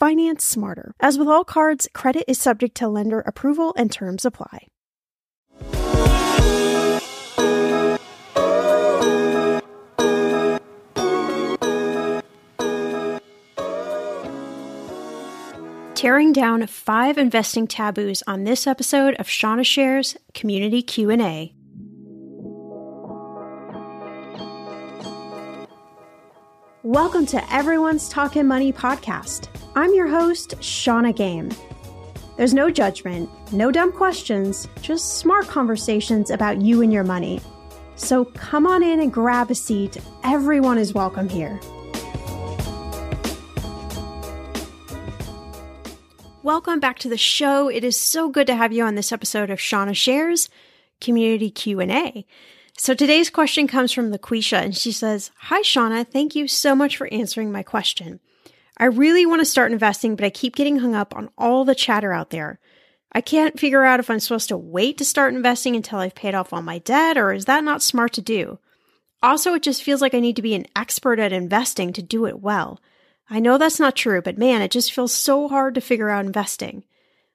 Finance smarter. As with all cards, credit is subject to lender approval and terms apply. Tearing down five investing taboos on this episode of Shannah Shares Community Q&A. Welcome to Everyone's Talking Money podcast. I'm your host, Shannah Game. There's no judgment, no dumb questions, just smart conversations about you and your money. So come on in and grab a seat. Everyone is welcome here. Welcome back to the show. It is so good to have you on this episode of Shannah Shares Community Q&A. So today's question comes from Laquesha and she says, Hi, Shannah. Thank you so much for answering my question. I really want to start investing, but I keep getting hung up on all the chatter out there. I can't figure out if I'm supposed to wait to start investing until I've paid off all my debt, or is that not smart to do? Also, it just feels like I need to be an expert at investing to do it well. I know that's not true, but man, it just feels so hard to figure out investing.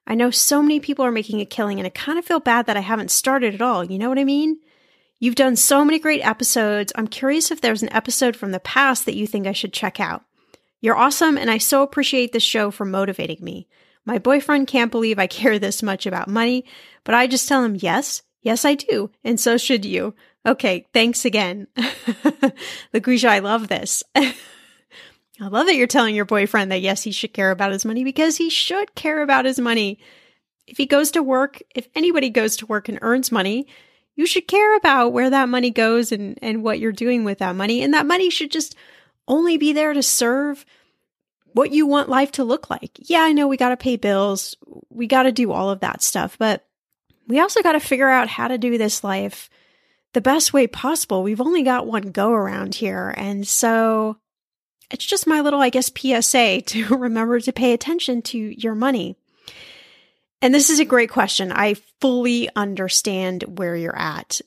I know so many people are making a killing, and I kind of feel bad that I haven't started at all. You know what I mean? You've done so many great episodes. I'm curious if there's an episode from the past that you think I should check out. You're awesome, and I so appreciate this show for motivating me. My boyfriend can't believe I care this much about money, but I just tell him, yes, yes, I do, and so should you. Okay, thanks again. Laquesha, I love this. I love that you're telling your boyfriend that yes, he should care about his money because he should care about his money. If he goes to work, if anybody goes to work and earns money, you should care about where that money goes and, and what you're doing with that money. And that money should just only be there to serve what you want life to look like. Yeah, I know we got to pay bills. We got to do all of that stuff, but we also got to figure out how to do this life the best way possible. We've only got one go around here. And so it's just my little, I guess, PSA to remember to pay attention to your money. And this is a great question. I fully understand where you're at.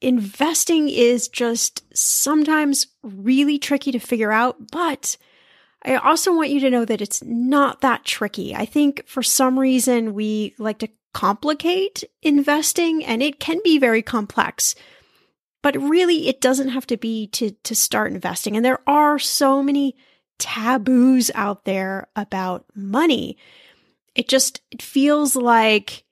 Investing is just sometimes really tricky to figure out, but I also want you to know that it's not that tricky. I think for some reason we like to complicate investing and it can be very complex. but really it doesn't have to be to, to start investing. And there are so many taboos out there about money. It just, it feels like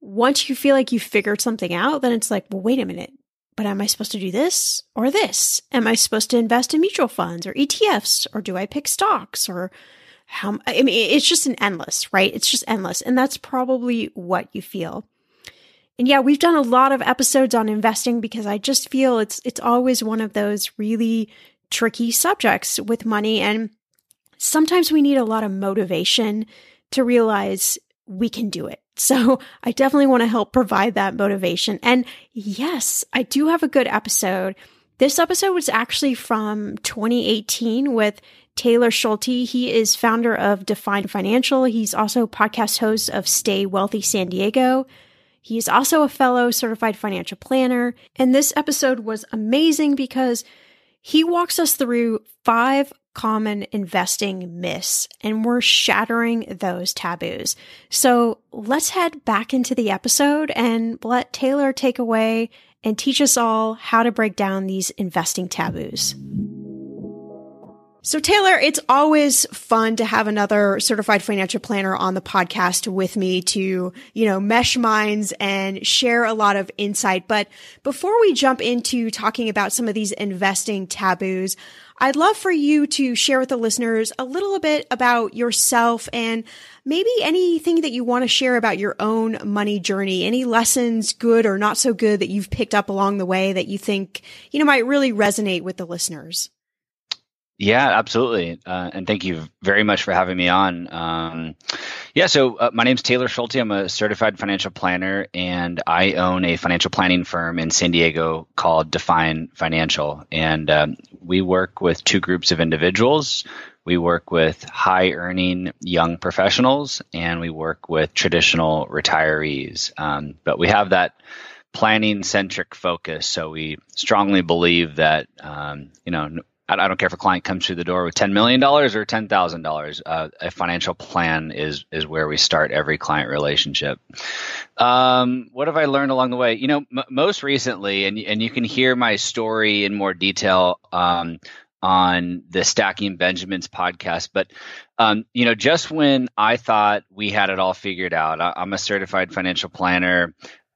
once you feel like you figured something out, then it's like, well, wait a minute. But am I supposed to do this or this? Am I supposed to invest in mutual funds or ETFs or do I pick stocks or how I mean it's just an endless, right? It's just endless. And that's probably what you feel. And yeah, we've done a lot of episodes on investing because I just feel it's it's always one of those really tricky subjects with money and sometimes we need a lot of motivation to realize we can do it. So I definitely want to help provide that motivation. And yes, I do have a good episode. This episode was actually from 2018 with Taylor Schulte. He is founder of Define Financial. He's also podcast host of Stay Wealthy San Diego. He's also a fellow certified financial planner. And this episode was amazing because he walks us through five common investing myths and we're shattering those taboos. So let's head back into the episode and let Taylor take away and teach us all how to break down these investing taboos. So Taylor, it's always fun to have another certified financial planner on the podcast with me to, you know, mesh minds and share a lot of insight. But before we jump into talking about some of these investing taboos, I'd love for you to share with the listeners a little bit about yourself and maybe anything that you want to share about your own money journey, any lessons, good or not so good that you've picked up along the way that you think, you know, might really resonate with the listeners. Yeah, absolutely. Uh, and thank you very much for having me on. Um, yeah, so uh, my name's Taylor Schulte. I'm a certified financial planner, and I own a financial planning firm in San Diego called Define Financial. And um, we work with two groups of individuals. We work with high earning young professionals, and we work with traditional retirees. Um, but we have that planning centric focus. So we strongly believe that, um, you know, I don't care if a client comes through the door with ten million dollars or ten thousand uh, dollars. A financial plan is is where we start every client relationship. Um, what have I learned along the way? You know, m- most recently, and and you can hear my story in more detail um, on the Stacking Benjamins podcast. But um, you know, just when I thought we had it all figured out, I, I'm a certified financial planner.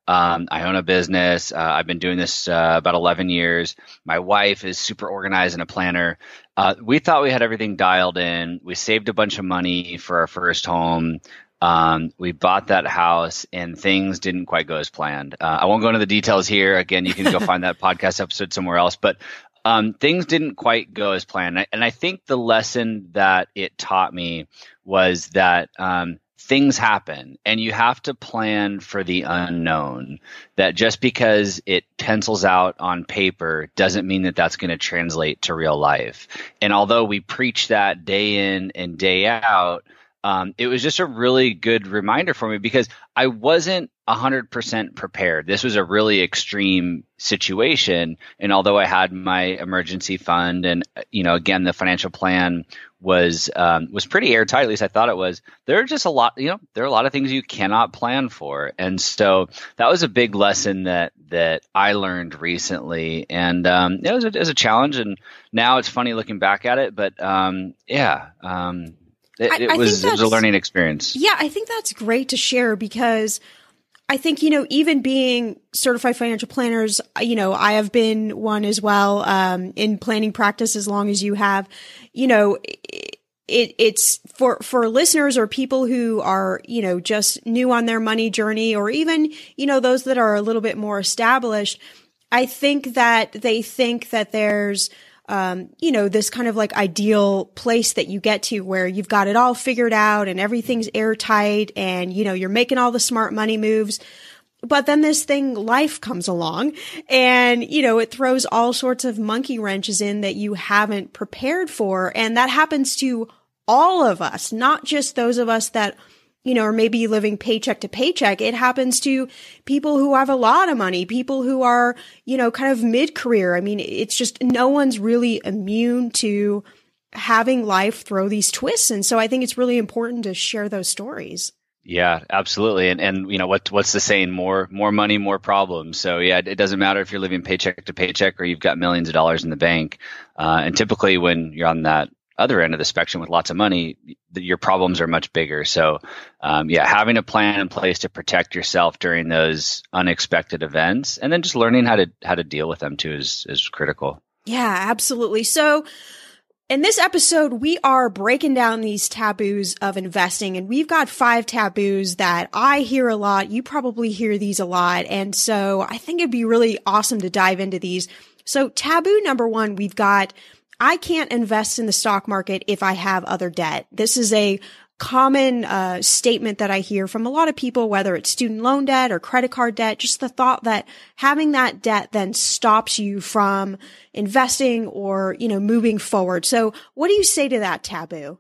Um, I own a business. Uh, I've been doing this uh, about 11 years. My wife is super organized and a planner. Uh, we thought we had everything dialed in. We saved a bunch of money for our first home. Um, we bought that house and things didn't quite go as planned. Uh, I won't go into the details here. Again, you can go find that podcast episode somewhere else. But um, things didn't quite go as planned. And I think the lesson that it taught me was that um, things happen and you have to plan for the unknown that just because it pencils out on paper doesn't mean that that's going to translate to real life and although we preach that day in and day out um, it was just a really good reminder for me because I wasn't 100% prepared. This was a really extreme situation. And although I had my emergency fund and, you know, again, the financial plan was um, was pretty airtight. At least I thought it was. There are just a lot, you know, there are a lot of things you cannot plan for, and so that was a big lesson that that I learned recently, and um, it was a, it was a challenge. And now it's funny looking back at it, but um, yeah, um, it, I, it was it was a learning experience. Yeah, I think that's great to share because I think, you know, even being certified financial planners, you know, I have been one as well, um, in planning practice as long as you have, you know, it, it's for, for listeners or people who are, you know, just new on their money journey or even, you know, those that are a little bit more established. I think that they think that there's, um, you know, this kind of like ideal place that you get to where you've got it all figured out and everything's airtight and, you know, you're making all the smart money moves. But then this thing, life comes along and, you know, it throws all sorts of monkey wrenches in that you haven't prepared for. And that happens to all of us, not just those of us that you know, or maybe living paycheck to paycheck. It happens to people who have a lot of money, people who are, you know, kind of mid career. I mean, it's just no one's really immune to having life throw these twists. And so I think it's really important to share those stories. Yeah, absolutely. And and you know what what's the saying? More more money, more problems. So yeah, it doesn't matter if you're living paycheck to paycheck or you've got millions of dollars in the bank. Uh, and typically, when you're on that other end of the spectrum with lots of money, your problems are much bigger. So um, yeah, having a plan in place to protect yourself during those unexpected events, and then just learning how to how to deal with them too is is critical. Yeah, absolutely. So in this episode, we are breaking down these taboos of investing and we've got five taboos that I hear a lot. You probably hear these a lot. And so I think it'd be really awesome to dive into these. So taboo number one, we've got I can't invest in the stock market if I have other debt. This is a common uh, statement that I hear from a lot of people, whether it's student loan debt or credit card debt, just the thought that having that debt then stops you from investing or, you know, moving forward. So what do you say to that taboo?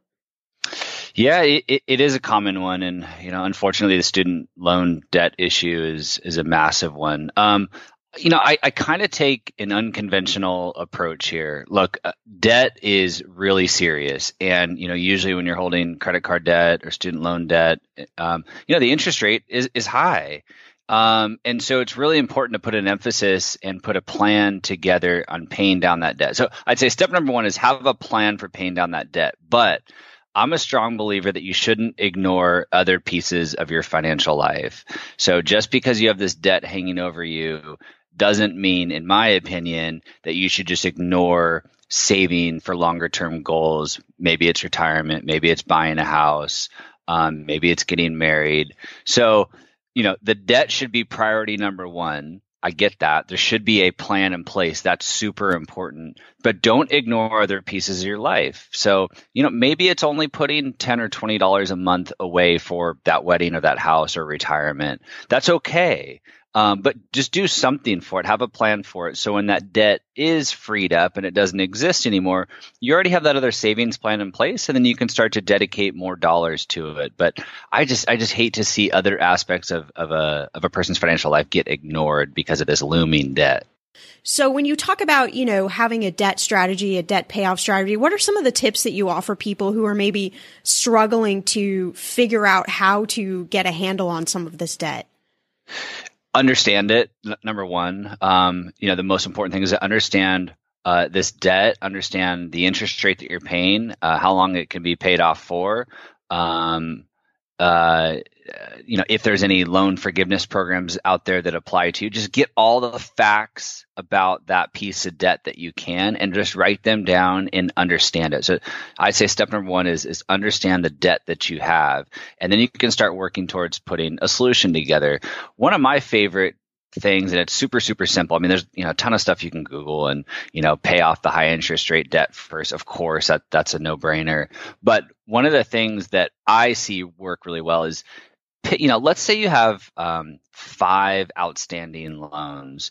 Yeah, it, it is a common one, and you know, unfortunately, the student loan debt issue is is a massive one. Um, you know, I, I kind of take an unconventional approach here. Look, uh, debt is really serious. And, you know, usually when you're holding credit card debt or student loan debt, um, you know, the interest rate is, is high. Um, and so it's really important to put an emphasis and put a plan together on paying down that debt. So I'd say step number one is have a plan for paying down that debt. But I'm a strong believer that you shouldn't ignore other pieces of your financial life. So just because you have this debt hanging over you doesn't mean, in my opinion, that you should just ignore saving for longer term goals. Maybe it's retirement, maybe it's buying a house, um, maybe it's getting married. So, you know, the debt should be priority number one. I get that. There should be a plan in place. That's super important. But don't ignore other pieces of your life. So, you know, maybe it's only putting 10 or $20 a month away for that wedding or that house or retirement. That's okay. Um, but just do something for it. Have a plan for it. So when that debt is freed up and it doesn't exist anymore, you already have that other savings plan in place, and then you can start to dedicate more dollars to it. But I just I just hate to see other aspects of, of a of a person's financial life get ignored because of this looming debt. So when you talk about, you know, having a debt strategy, a debt payoff strategy, what are some of the tips that you offer people who are maybe struggling to figure out how to get a handle on some of this debt? Understand it. Number one, um, you know, the most important thing is to understand uh, this debt, understand the interest rate that you're paying, uh, how long it can be paid off for. Um, uh, you know, if there's any loan forgiveness programs out there that apply to you, just get all the facts about that piece of debt that you can and just write them down and understand it. So I'd say step number one is, is understand the debt that you have. And then you can start working towards putting a solution together. One of my favorite things and it's super super simple. I mean there's you know a ton of stuff you can google and you know pay off the high interest rate debt first. Of course that that's a no brainer but one of the things that i see work really well is you know let's say you have um, five outstanding loans.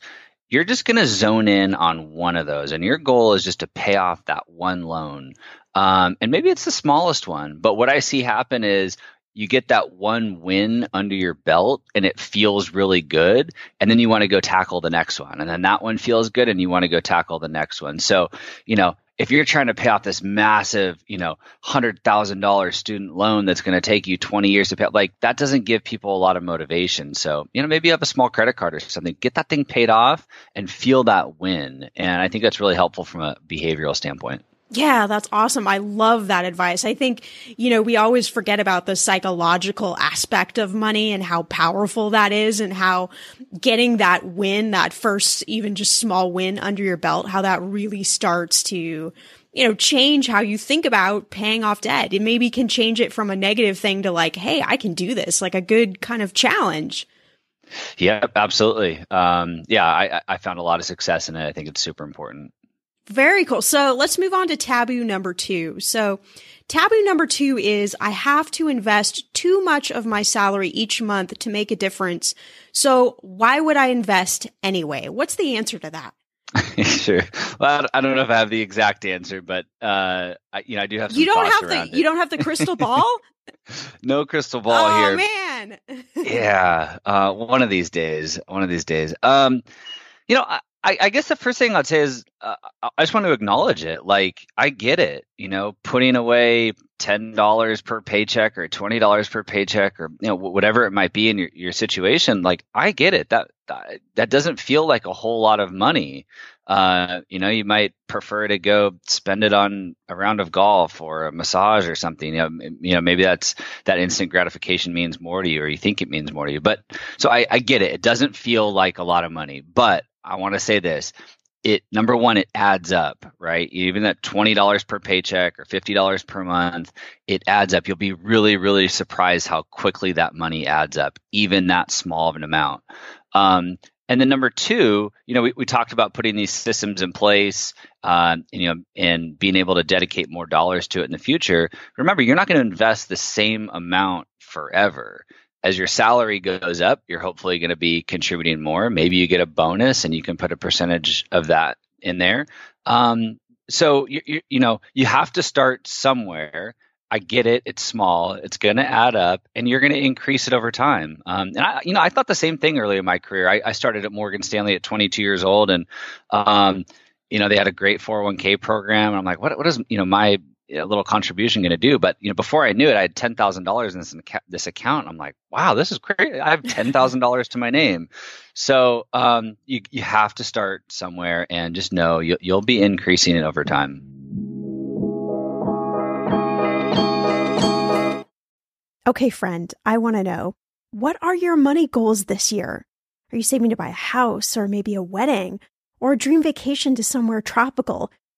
You're just going to zone in on one of those and your goal is just to pay off that one loan. Um, and maybe it's the smallest one but what i see happen is you get that one win under your belt and it feels really good. And then you want to go tackle the next one. And then that one feels good and you want to go tackle the next one. So, you know, if you're trying to pay off this massive, you know, hundred thousand dollar student loan that's going to take you 20 years to pay, like that doesn't give people a lot of motivation. So, you know, maybe you have a small credit card or something, get that thing paid off and feel that win. And I think that's really helpful from a behavioral standpoint. Yeah, that's awesome. I love that advice. I think, you know, we always forget about the psychological aspect of money and how powerful that is and how getting that win, that first, even just small win under your belt, how that really starts to, you know, change how you think about paying off debt. It maybe can change it from a negative thing to like, Hey, I can do this, like a good kind of challenge. Yeah, absolutely. Um, yeah, I, I found a lot of success in it. I think it's super important. Very cool. So let's move on to taboo number two. So taboo number two is I have to invest too much of my salary each month to make a difference. So why would I invest anyway? What's the answer to that? sure. Well, I don't know if I have the exact answer, but uh, I, you know, I do have. you don't have the you don't have the crystal ball. no crystal ball oh, here. man. yeah, uh, one of these days. One of these days. Um, you know, I, I, I, guess the first thing I'd say is uh, I just want to acknowledge it. Like I get it, you know, putting away ten dollars per paycheck or twenty dollars per paycheck or you know whatever it might be in your, your situation. Like I get it. That that doesn't feel like a whole lot of money. Uh, you know, you might prefer to go spend it on a round of golf or a massage or something. You know, you know, maybe that's that instant gratification means more to you, or you think it means more to you. But so I, I get it. It doesn't feel like a lot of money, but I want to say this. It number one, it adds up, right? Even that twenty dollars per paycheck or fifty dollars per month, it adds up. You'll be really, really surprised how quickly that money adds up, even that small of an amount. Um, and then number two, you know, we, we talked about putting these systems in place, uh, you know, and being able to dedicate more dollars to it in the future. Remember, you're not going to invest the same amount forever as your salary goes up, you're hopefully going to be contributing more. Maybe you get a bonus and you can put a percentage of that in there. Um, so you, you, you know you have to start somewhere. I get it; it's small, it's going to add up, and you're going to increase it over time. Um, and I, you know, I thought the same thing early in my career. I, I started at Morgan Stanley at 22 years old, and um, you know they had a great 401k program. And I'm like, what what is you know my a little contribution going to do? But you know, before I knew it, I had ten thousand dollars in this, this account. I'm like, wow, this is great. I have ten thousand dollars to my name. So um, you you have to start somewhere, and just know you, you'll be increasing it over time. Okay, friend, I want to know what are your money goals this year? Are you saving to buy a house or maybe a wedding or a dream vacation to somewhere tropical?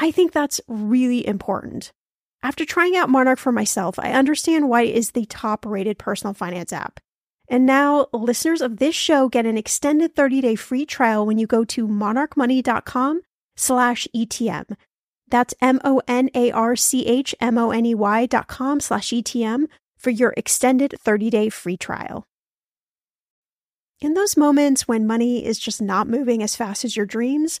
I think that's really important. After trying out Monarch for myself, I understand why it is the top rated personal finance app. And now listeners of this show get an extended 30-day free trial when you go to monarchmoney.com slash ETM. That's M-O-N-A-R-C-H-M-O-N-E-Y dot com slash ETM for your extended 30-day free trial. In those moments when money is just not moving as fast as your dreams,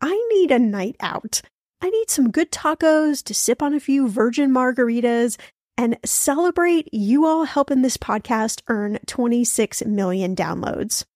I need a night out. I need some good tacos to sip on a few virgin margaritas and celebrate you all helping this podcast earn 26 million downloads.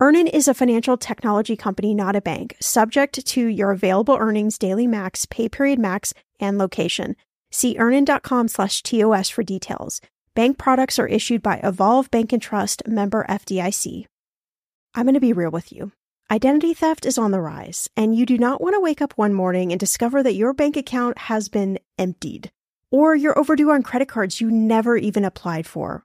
Earnin is a financial technology company, not a bank, subject to your available earnings, daily max, pay period max, and location. See earnin.com slash TOS for details. Bank products are issued by Evolve Bank and Trust member FDIC. I'm going to be real with you. Identity theft is on the rise, and you do not want to wake up one morning and discover that your bank account has been emptied, or you're overdue on credit cards you never even applied for.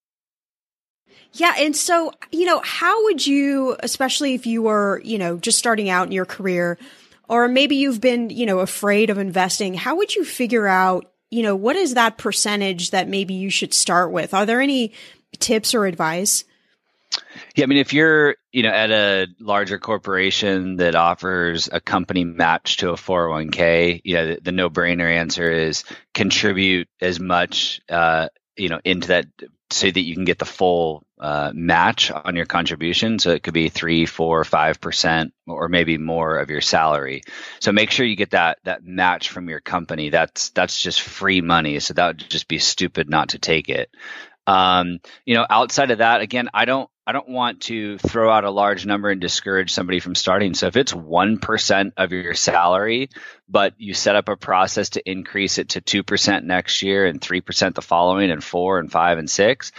Yeah. And so, you know, how would you, especially if you were, you know, just starting out in your career, or maybe you've been, you know, afraid of investing, how would you figure out, you know, what is that percentage that maybe you should start with? Are there any tips or advice? Yeah, I mean, if you're, you know, at a larger corporation that offers a company match to a 401k, you know, the, the no-brainer answer is contribute as much, uh, you know, into that so that you can get the full uh, match on your contribution. So it could be three, four, five percent, or maybe more of your salary. So make sure you get that that match from your company. That's that's just free money. So that would just be stupid not to take it. Um, you know, outside of that, again, I don't I don't want to throw out a large number and discourage somebody from starting. So if it's 1% of your salary, but you set up a process to increase it to 2% next year and 3% the following and 4 and 5 and 6,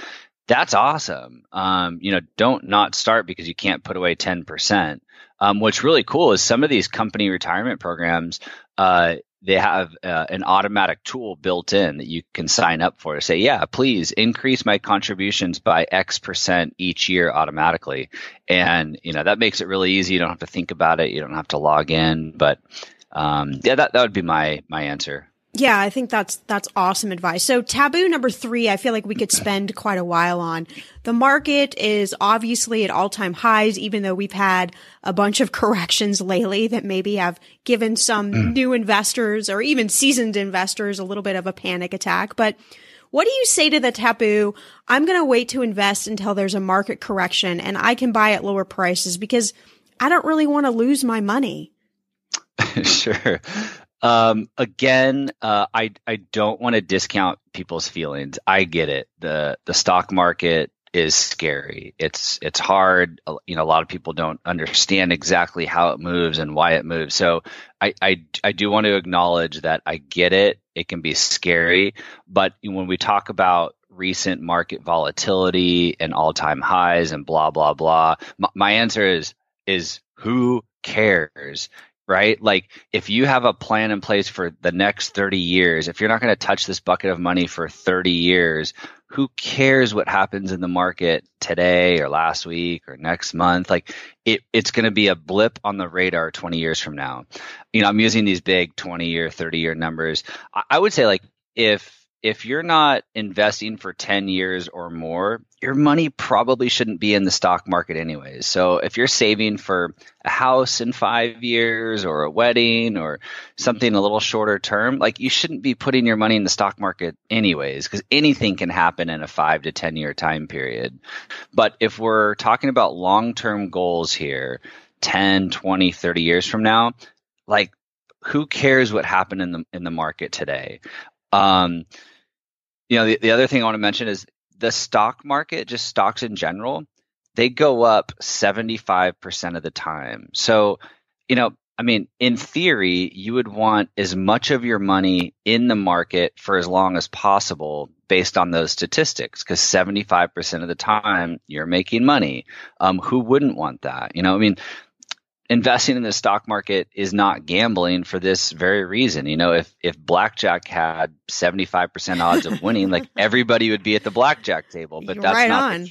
that's awesome. Um, you know, don't not start because you can't put away 10%. Um, what's really cool is some of these company retirement programs, uh, they have uh, an automatic tool built in that you can sign up for to say, yeah, please increase my contributions by X percent each year automatically. And, you know, that makes it really easy. You don't have to think about it. You don't have to log in. But um, yeah, that, that would be my, my answer. Yeah, I think that's that's awesome advice. So taboo number 3, I feel like we could spend quite a while on. The market is obviously at all-time highs even though we've had a bunch of corrections lately that maybe have given some mm. new investors or even seasoned investors a little bit of a panic attack, but what do you say to the taboo? I'm going to wait to invest until there's a market correction and I can buy at lower prices because I don't really want to lose my money. sure. Um, again, uh, I I don't want to discount people's feelings. I get it. the The stock market is scary. It's it's hard. You know, a lot of people don't understand exactly how it moves and why it moves. So I I, I do want to acknowledge that I get it. It can be scary, but when we talk about recent market volatility and all time highs and blah blah blah, my, my answer is is who cares? Right? Like if you have a plan in place for the next 30 years, if you're not going to touch this bucket of money for 30 years, who cares what happens in the market today or last week or next month? Like it, it's going to be a blip on the radar 20 years from now. You know, I'm using these big 20 year, 30 year numbers. I, I would say like if if you're not investing for 10 years or more, your money probably shouldn't be in the stock market anyways. So if you're saving for a house in 5 years or a wedding or something a little shorter term, like you shouldn't be putting your money in the stock market anyways cuz anything can happen in a 5 to 10 year time period. But if we're talking about long-term goals here, 10, 20, 30 years from now, like who cares what happened in the in the market today? Um, you know, the, the other thing I want to mention is the stock market, just stocks in general, they go up 75% of the time. So, you know, I mean, in theory, you would want as much of your money in the market for as long as possible based on those statistics, because 75% of the time you're making money. Um, who wouldn't want that? You know, I mean, investing in the stock market is not gambling for this very reason. You know, if if blackjack had 75% odds of winning, like everybody would be at the blackjack table, but that's right not on.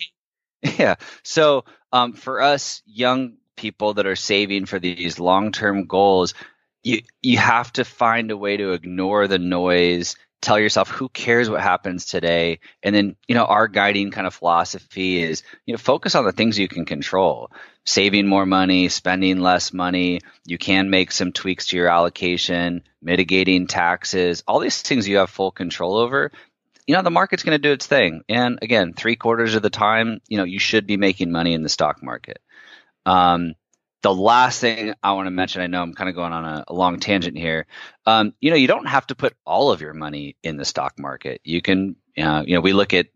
yeah. So, um, for us young people that are saving for these long-term goals, you you have to find a way to ignore the noise tell yourself who cares what happens today and then you know our guiding kind of philosophy is you know focus on the things you can control saving more money spending less money you can make some tweaks to your allocation mitigating taxes all these things you have full control over you know the market's going to do its thing and again three quarters of the time you know you should be making money in the stock market um, the last thing I want to mention, I know I'm kind of going on a, a long tangent here. Um, you know, you don't have to put all of your money in the stock market. You can, uh, you know, we look at,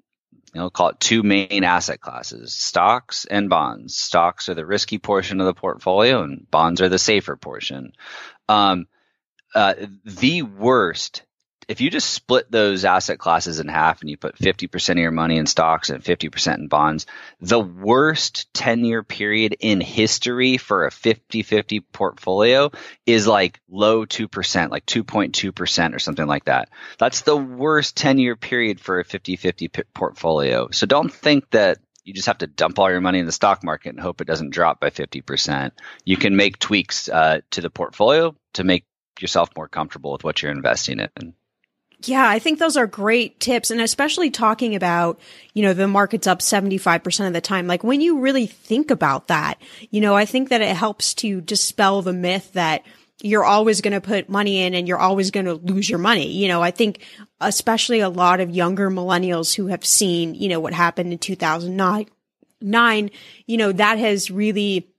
you know, call it two main asset classes: stocks and bonds. Stocks are the risky portion of the portfolio, and bonds are the safer portion. Um, uh, the worst if you just split those asset classes in half and you put 50% of your money in stocks and 50% in bonds, the worst 10 year period in history for a 50 50 portfolio is like low 2%, like 2.2% or something like that. That's the worst 10 year period for a 50 50 portfolio. So don't think that you just have to dump all your money in the stock market and hope it doesn't drop by 50%. You can make tweaks uh, to the portfolio to make yourself more comfortable with what you're investing in. Yeah, I think those are great tips. And especially talking about, you know, the market's up 75% of the time. Like when you really think about that, you know, I think that it helps to dispel the myth that you're always going to put money in and you're always going to lose your money. You know, I think especially a lot of younger millennials who have seen, you know, what happened in 2009, nine, you know, that has really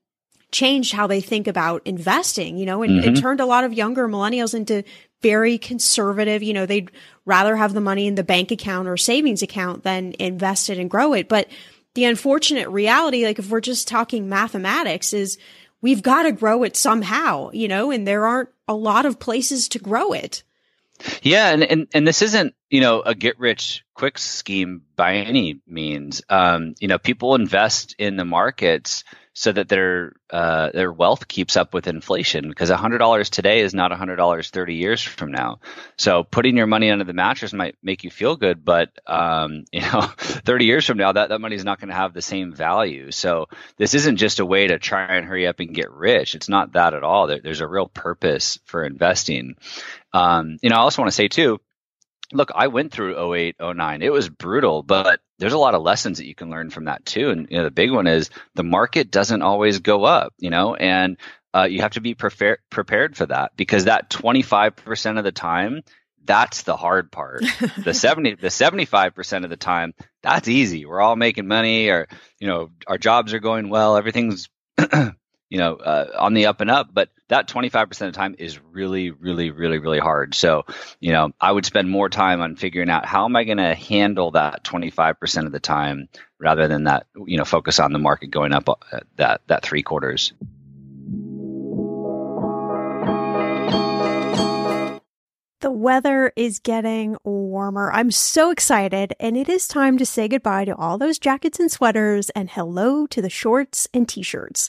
changed how they think about investing, you know, and mm-hmm. it turned a lot of younger millennials into very conservative. You know, they'd rather have the money in the bank account or savings account than invest it and grow it. But the unfortunate reality, like if we're just talking mathematics is we've got to grow it somehow, you know, and there aren't a lot of places to grow it. Yeah, and, and and this isn't you know a get rich quick scheme by any means. Um, you know, people invest in the markets so that their uh, their wealth keeps up with inflation. Because hundred dollars today is not hundred dollars thirty years from now. So putting your money under the mattress might make you feel good, but um, you know, thirty years from now, that that money is not going to have the same value. So this isn't just a way to try and hurry up and get rich. It's not that at all. There, there's a real purpose for investing. Um, you know, I also want to say too look, I went through 08, 09. It was brutal, but there's a lot of lessons that you can learn from that too. And you know, the big one is the market doesn't always go up, you know, and uh, you have to be prepared prepared for that because that 25% of the time, that's the hard part. the 70 the 75% of the time, that's easy. We're all making money or you know, our jobs are going well, everything's you know, uh, on the up and up. But that 25% of the time is really, really, really, really hard. So, you know, I would spend more time on figuring out how am I going to handle that 25% of the time rather than that, you know, focus on the market going up uh, that, that three quarters. The weather is getting warmer. I'm so excited, and it is time to say goodbye to all those jackets and sweaters and hello to the shorts and t shirts.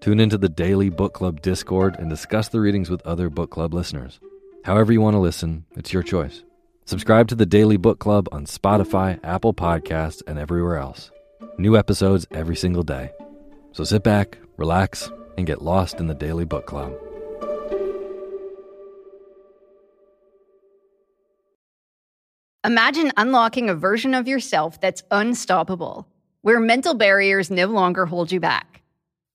Tune into the Daily Book Club Discord and discuss the readings with other book club listeners. However, you want to listen, it's your choice. Subscribe to the Daily Book Club on Spotify, Apple Podcasts, and everywhere else. New episodes every single day. So sit back, relax, and get lost in the Daily Book Club. Imagine unlocking a version of yourself that's unstoppable, where mental barriers no longer hold you back.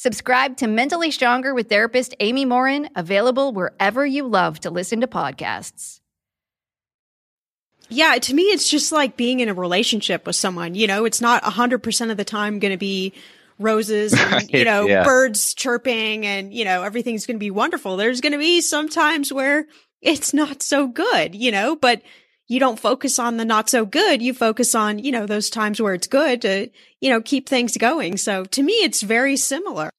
Subscribe to Mentally Stronger with therapist Amy Morin, available wherever you love to listen to podcasts. Yeah, to me, it's just like being in a relationship with someone. You know, it's not 100% of the time going to be roses and, right, you know, yeah. birds chirping and, you know, everything's going to be wonderful. There's going to be some times where it's not so good, you know, but you don't focus on the not so good. You focus on, you know, those times where it's good to, you know, keep things going. So to me, it's very similar.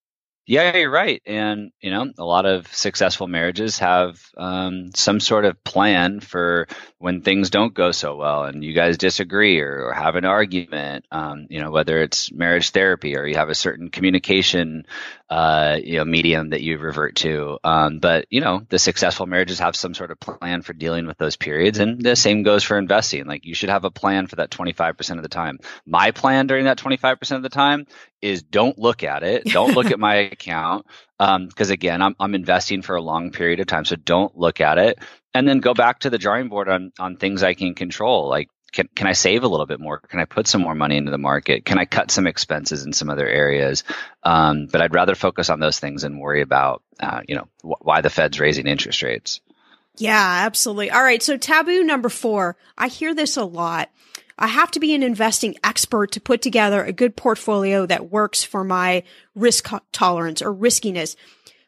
Yeah, you're right. And, you know, a lot of successful marriages have um, some sort of plan for when things don't go so well and you guys disagree or, or have an argument, um, you know, whether it's marriage therapy or you have a certain communication, uh, you know, medium that you revert to. Um, but, you know, the successful marriages have some sort of plan for dealing with those periods. And the same goes for investing. Like you should have a plan for that 25% of the time. My plan during that 25% of the time is don't look at it. Don't look at my account. Um, cause again, I'm, I'm investing for a long period of time. So don't look at it and then go back to the drawing board on on things I can control. Like, can can I save a little bit more? Can I put some more money into the market? Can I cut some expenses in some other areas? Um, but I'd rather focus on those things and worry about, uh, you know, wh- why the Fed's raising interest rates. Yeah, absolutely. All right. So taboo number four. I hear this a lot. I have to be an investing expert to put together a good portfolio that works for my risk tolerance or riskiness.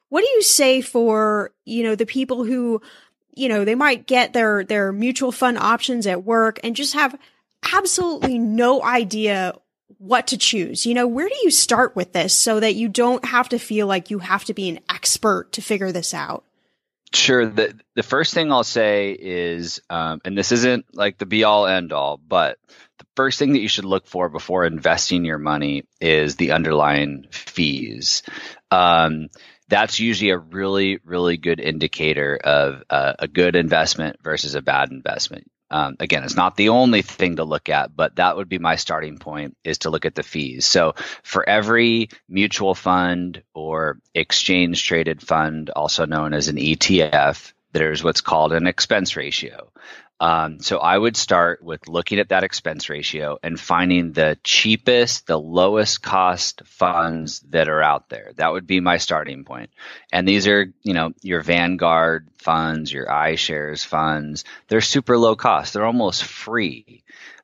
What do you say for, you know, the people who you know, they might get their, their mutual fund options at work and just have absolutely no idea what to choose. You know, where do you start with this so that you don't have to feel like you have to be an expert to figure this out? Sure. The the first thing I'll say is, um, and this isn't like the be all end all, but the first thing that you should look for before investing your money is the underlying fees. Um, that's usually a really, really good indicator of uh, a good investment versus a bad investment. Um, again, it's not the only thing to look at, but that would be my starting point is to look at the fees. So for every mutual fund or exchange traded fund, also known as an ETF, there's what's called an expense ratio. Um, so I would start with looking at that expense ratio and finding the cheapest, the lowest cost funds that are out there. That would be my starting point. And these are, you know, your Vanguard funds, your iShares funds. They're super low cost. They're almost free.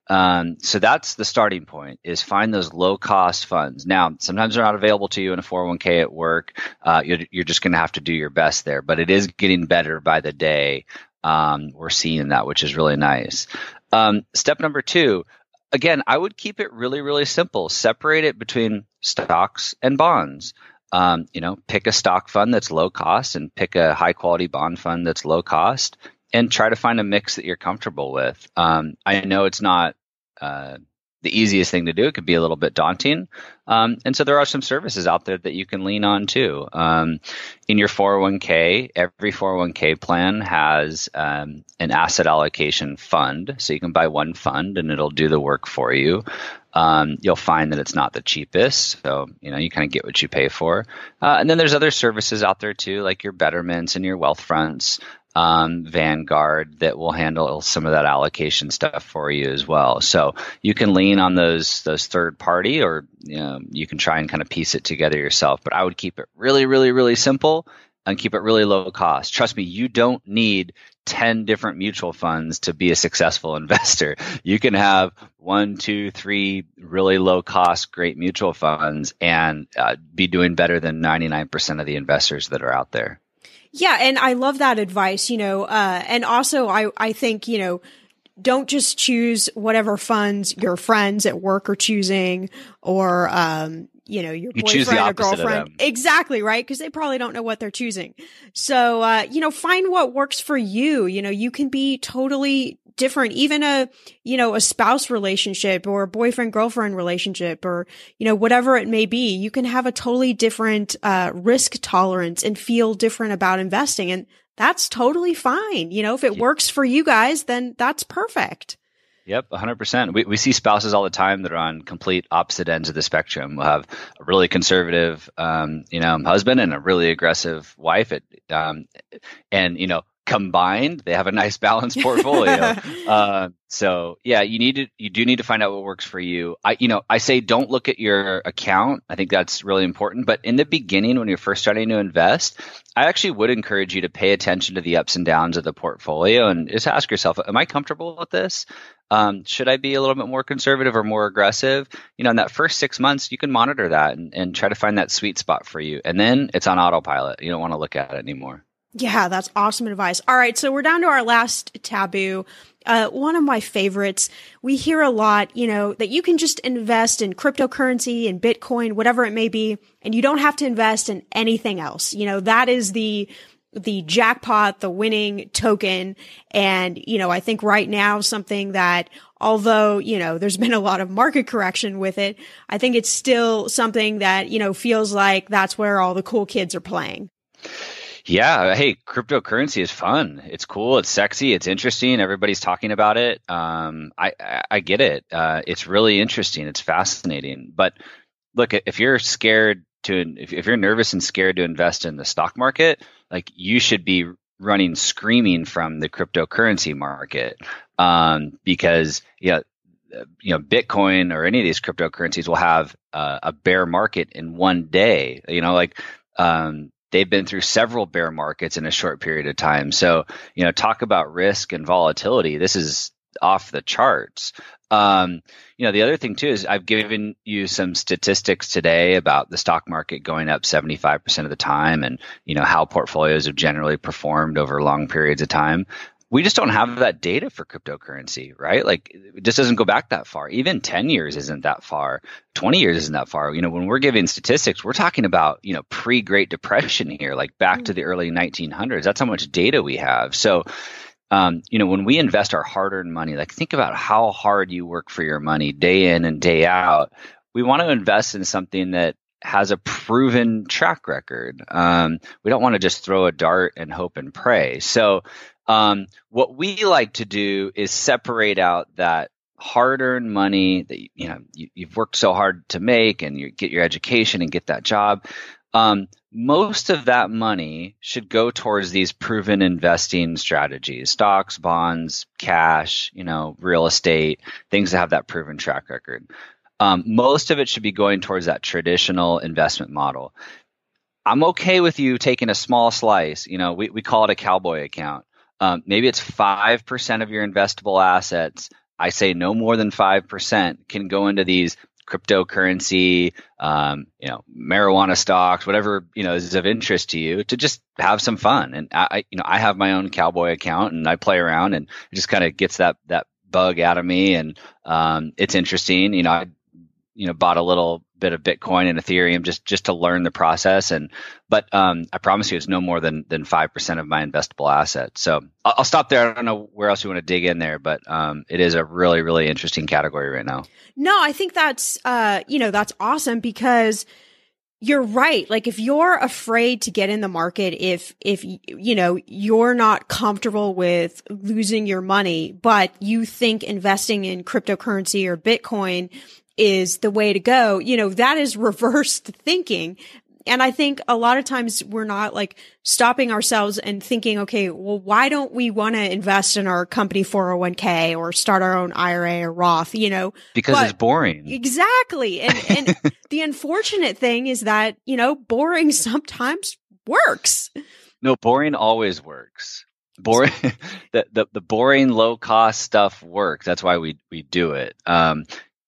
Um, so that's the starting point is find those low cost funds. Now, sometimes they're not available to you in a 401k at work. Uh, you're, you're, just going to have to do your best there, but it is getting better by the day um, we're seeing that, which is really nice. Um, step number two, again, I would keep it really, really simple. Separate it between stocks and bonds. Um, you know, pick a stock fund that's low cost and pick a high quality bond fund that's low cost and try to find a mix that you're comfortable with. Um, I know it's not uh, the easiest thing to do. It could be a little bit daunting. Um, and so there are some services out there that you can lean on too. Um, in your 401k, every 401k plan has um, an asset allocation fund. So you can buy one fund and it'll do the work for you. Um, you'll find that it's not the cheapest. So, you know, you kind of get what you pay for. Uh, and then there's other services out there too, like your Betterments and your Wealthfronts um, Vanguard that will handle some of that allocation stuff for you as well. So you can lean on those those third party, or you, know, you can try and kind of piece it together yourself. But I would keep it really, really, really simple and keep it really low cost. Trust me, you don't need 10 different mutual funds to be a successful investor. You can have one, two, three really low cost, great mutual funds and uh, be doing better than 99% of the investors that are out there. Yeah. And I love that advice, you know, uh, and also I, I think, you know, don't just choose whatever funds your friends at work are choosing or, um, you know, your you boyfriend or girlfriend. Exactly, right? Because they probably don't know what they're choosing. So, uh, you know, find what works for you. You know, you can be totally different, even a, you know, a spouse relationship or a boyfriend girlfriend relationship or, you know, whatever it may be. You can have a totally different, uh, risk tolerance and feel different about investing. And that's totally fine. You know, if it works for you guys, then that's perfect. Yep, 100%. We, we see spouses all the time that are on complete opposite ends of the spectrum. We'll have a really conservative, um, you know, husband and a really aggressive wife. At, um, and, you know, combined, they have a nice balanced portfolio. uh, so yeah, you need to you do need to find out what works for you. I you know I say don't look at your account. I think that's really important. But in the beginning, when you're first starting to invest, I actually would encourage you to pay attention to the ups and downs of the portfolio and just ask yourself, am I comfortable with this? Um, should I be a little bit more conservative or more aggressive? You know, in that first six months, you can monitor that and, and try to find that sweet spot for you. And then it's on autopilot. You don't want to look at it anymore. Yeah, that's awesome advice. All right, so we're down to our last taboo. Uh, one of my favorites. We hear a lot, you know, that you can just invest in cryptocurrency and Bitcoin, whatever it may be, and you don't have to invest in anything else. You know, that is the the jackpot, the winning token. And, you know, I think right now something that although, you know, there's been a lot of market correction with it, I think it's still something that, you know, feels like that's where all the cool kids are playing. Yeah, hey, cryptocurrency is fun. It's cool. It's sexy. It's interesting. Everybody's talking about it. Um, I, I, I get it. Uh, it's really interesting. It's fascinating. But look, if you're scared to, if, if you're nervous and scared to invest in the stock market, like you should be running screaming from the cryptocurrency market um, because yeah, you know bitcoin or any of these cryptocurrencies will have uh, a bear market in one day you know like um, they've been through several bear markets in a short period of time. So, you know, talk about risk and volatility. This is off the charts. Um, you know, the other thing too is I've given you some statistics today about the stock market going up 75% of the time and, you know, how portfolios have generally performed over long periods of time we just don't have that data for cryptocurrency, right? Like it just doesn't go back that far. Even 10 years isn't that far. 20 years isn't that far. You know, when we're giving statistics, we're talking about, you know, pre Great Depression here, like back to the early 1900s. That's how much data we have. So um, you know, when we invest our hard earned money, like think about how hard you work for your money day in and day out. We want to invest in something that has a proven track record. Um, we don't want to just throw a dart and hope and pray. So, um, what we like to do is separate out that hard-earned money that you know you, have worked so hard to make, and you get your education and get that job. Um, most of that money should go towards these proven investing strategies stocks bonds cash you know real estate things that have that proven track record. Um, most of it should be going towards that traditional investment model. I'm okay with you taking a small slice you know we, we call it a cowboy account um, maybe it's 5% of your investable assets i say no more than 5% can go into these cryptocurrency, um, you know, marijuana stocks, whatever you know is of interest to you, to just have some fun. And I, you know, I have my own cowboy account, and I play around, and it just kind of gets that that bug out of me, and um, it's interesting. You know, I you know bought a little bit of Bitcoin and Ethereum just just to learn the process. And but um, I promise you, it's no more than than five percent of my investable assets. So I'll, I'll, stop there. I don't know where else you want to dig in there, but um, it is a really really interesting category right now. No, I think that's uh, you know that's awesome because you're right like if you're afraid to get in the market if if you know you're not comfortable with losing your money but you think investing in cryptocurrency or bitcoin is the way to go, you know, that is reversed thinking. And I think a lot of times we're not like stopping ourselves and thinking, okay, well, why don't we want to invest in our company 401k or start our own IRA or Roth, you know? Because but, it's boring. Exactly. And, and the unfortunate thing is that, you know, boring sometimes works. No, boring always works. Boring, the, the, the boring low cost stuff works. That's why we, we do it. Um,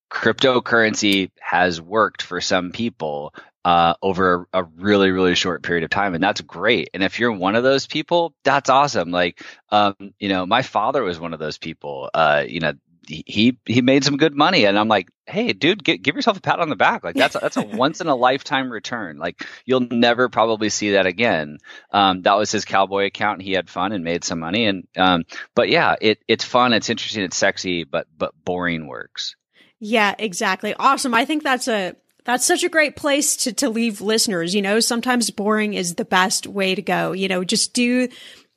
cryptocurrency has worked for some people uh, over a, really really short period of time and that's great. And if you're one of those people that's awesome. Like um, you know my father was one of those people uh, you know he he made some good money and i'm like hey dude get, give yourself a pat on the back. Like that's a, that's a once in a lifetime return. Like you'll never probably see that again. Um, that was his cowboy account he had fun and made some money and um, but yeah it it's fun it's interesting it's sexy but but boring works yeah, exactly. Awesome. I think that's a that's such a great place to to leave listeners, you know, sometimes boring is the best way to go. You know, just do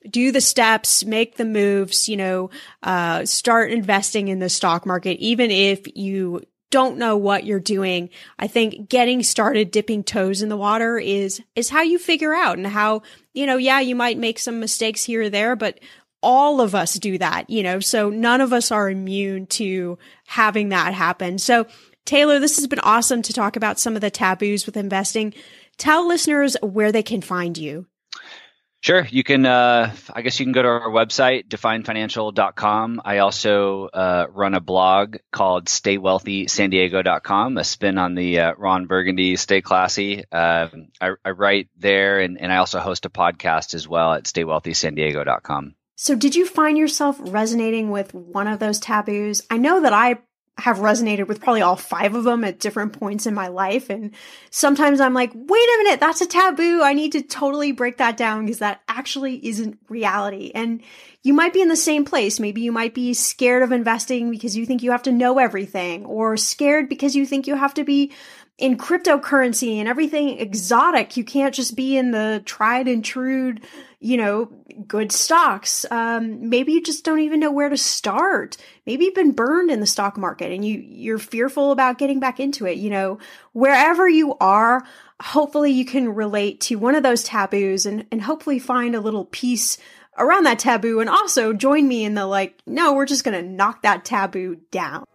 do the steps, make the moves, you know, uh, start investing in the stock market, even if you don't know what you're doing. I think getting started dipping toes in the water is, is how you figure out and how, you know, yeah, you might make some mistakes here or there, but all of us do that, you know, so none of us are immune to having that happen. So Taylor, this has been awesome to talk about some of the taboos with investing. Tell listeners where they can find you. Sure. You can, uh, I guess you can go to our website, definefinancial.com. I also uh, run a blog called staywealthysandiego.com, a spin on the uh, Ron Burgundy Stay Classy. Um, I, I, write there, and, and I also host a podcast as well at staywealthysandiego.com. So, did you find yourself resonating with one of those taboos? I know that I have resonated with probably all five of them at different points in my life. And sometimes I'm like, wait a minute, that's a taboo. I need to totally break that down because that actually isn't reality. And you might be in the same place. Maybe you might be scared of investing because you think you have to know everything or scared because you think you have to be in cryptocurrency and everything exotic. You can't just be in the tried and true, you know, good stocks. Um, maybe you just don't even know where to start. Maybe you've been burned in the stock market and you, you're fearful about getting back into it. You know, wherever you are, hopefully you can relate to one of those taboos and, and hopefully find a little peace around that taboo and also join me in the like, no, we're just going to knock that taboo down.